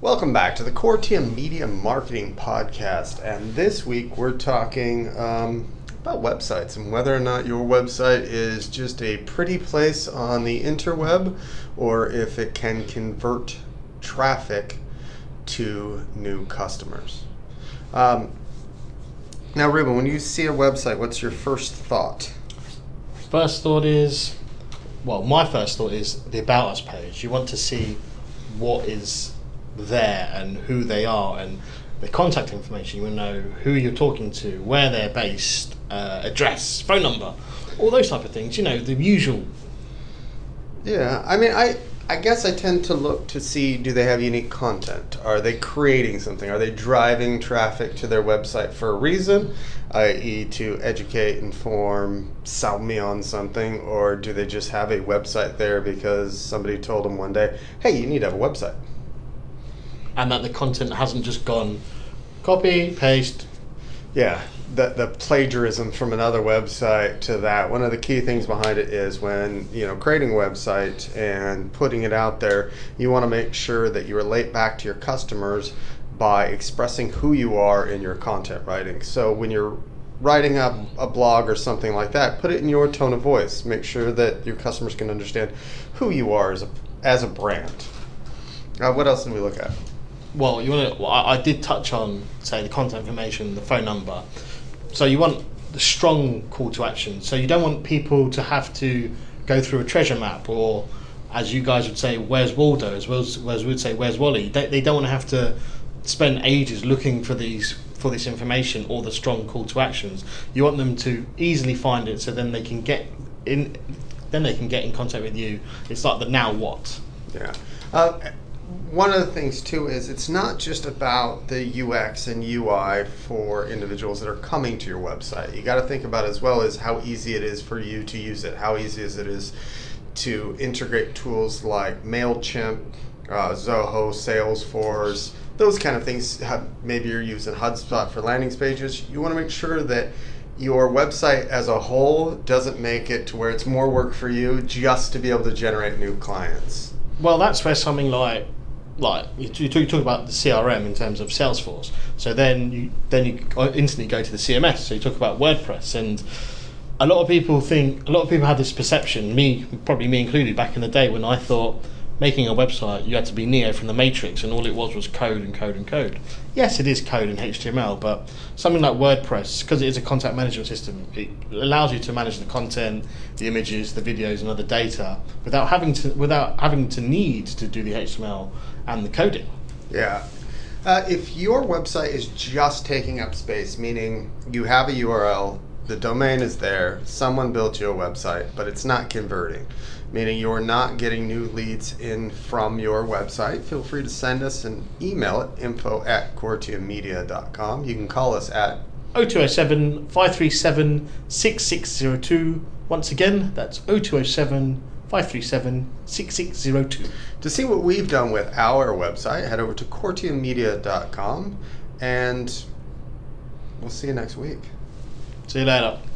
Welcome back to the Cortia Media Marketing Podcast. And this week we're talking um, about websites and whether or not your website is just a pretty place on the interweb or if it can convert traffic to new customers. Um, now, Ruben, when you see a website, what's your first thought? First thought is, well, my first thought is the About Us page. You want to see what is there and who they are and the contact information. You want to know who you're talking to, where they're based, uh, address, phone number, all those type of things. You know, the usual. Yeah, I mean, I I guess I tend to look to see do they have unique content? Are they creating something? Are they driving traffic to their website for a reason, i.e., to educate, inform, sell me on something, or do they just have a website there because somebody told them one day, hey, you need to have a website? And that the content hasn't just gone copy, paste, Yeah, the the plagiarism from another website to that. One of the key things behind it is when you know creating a website and putting it out there, you want to make sure that you relate back to your customers by expressing who you are in your content writing. So when you're writing up a blog or something like that, put it in your tone of voice. Make sure that your customers can understand who you are as a as a brand. Uh, what else did we look at? Well, you want to. Well, I, I did touch on say the contact information, the phone number. So you want the strong call to action. So you don't want people to have to go through a treasure map or, as you guys would say, where's Waldo? As well as, whereas we'd say, where's Wally? They, they don't want to have to spend ages looking for these for this information or the strong call to actions. You want them to easily find it, so then they can get in. Then they can get in contact with you. It's like the now what. Yeah. Uh, one of the things too is it's not just about the UX and UI for individuals that are coming to your website. You got to think about as well as how easy it is for you to use it. How easy is it is to integrate tools like Mailchimp, uh, Zoho, Salesforce, those kind of things. Maybe you're using HubSpot for landing pages. You want to make sure that your website as a whole doesn't make it to where it's more work for you just to be able to generate new clients. Well, that's where something like like you, talk you talk about the CRM in terms of Salesforce. So then you then you instantly go to the CMS. So you talk about WordPress, and a lot of people think a lot of people had this perception. Me, probably me included, back in the day when I thought making a website you had to be Neo from the Matrix, and all it was was code and code and code. Yes, it is code and HTML, but something like WordPress, because it is a content management system, it allows you to manage the content, the images, the videos, and other data without having to without having to need to do the HTML and the coding. Yeah. Uh, if your website is just taking up space, meaning you have a URL, the domain is there, someone built you a website, but it's not converting, meaning you're not getting new leads in from your website, feel free to send us an email at info at cortiamedia.com. You can call us at 0207 537 6602. Once again, that's 0207 537 6602. To see what we've done with our website, head over to cortiamedia.com and we'll see you next week. See you later.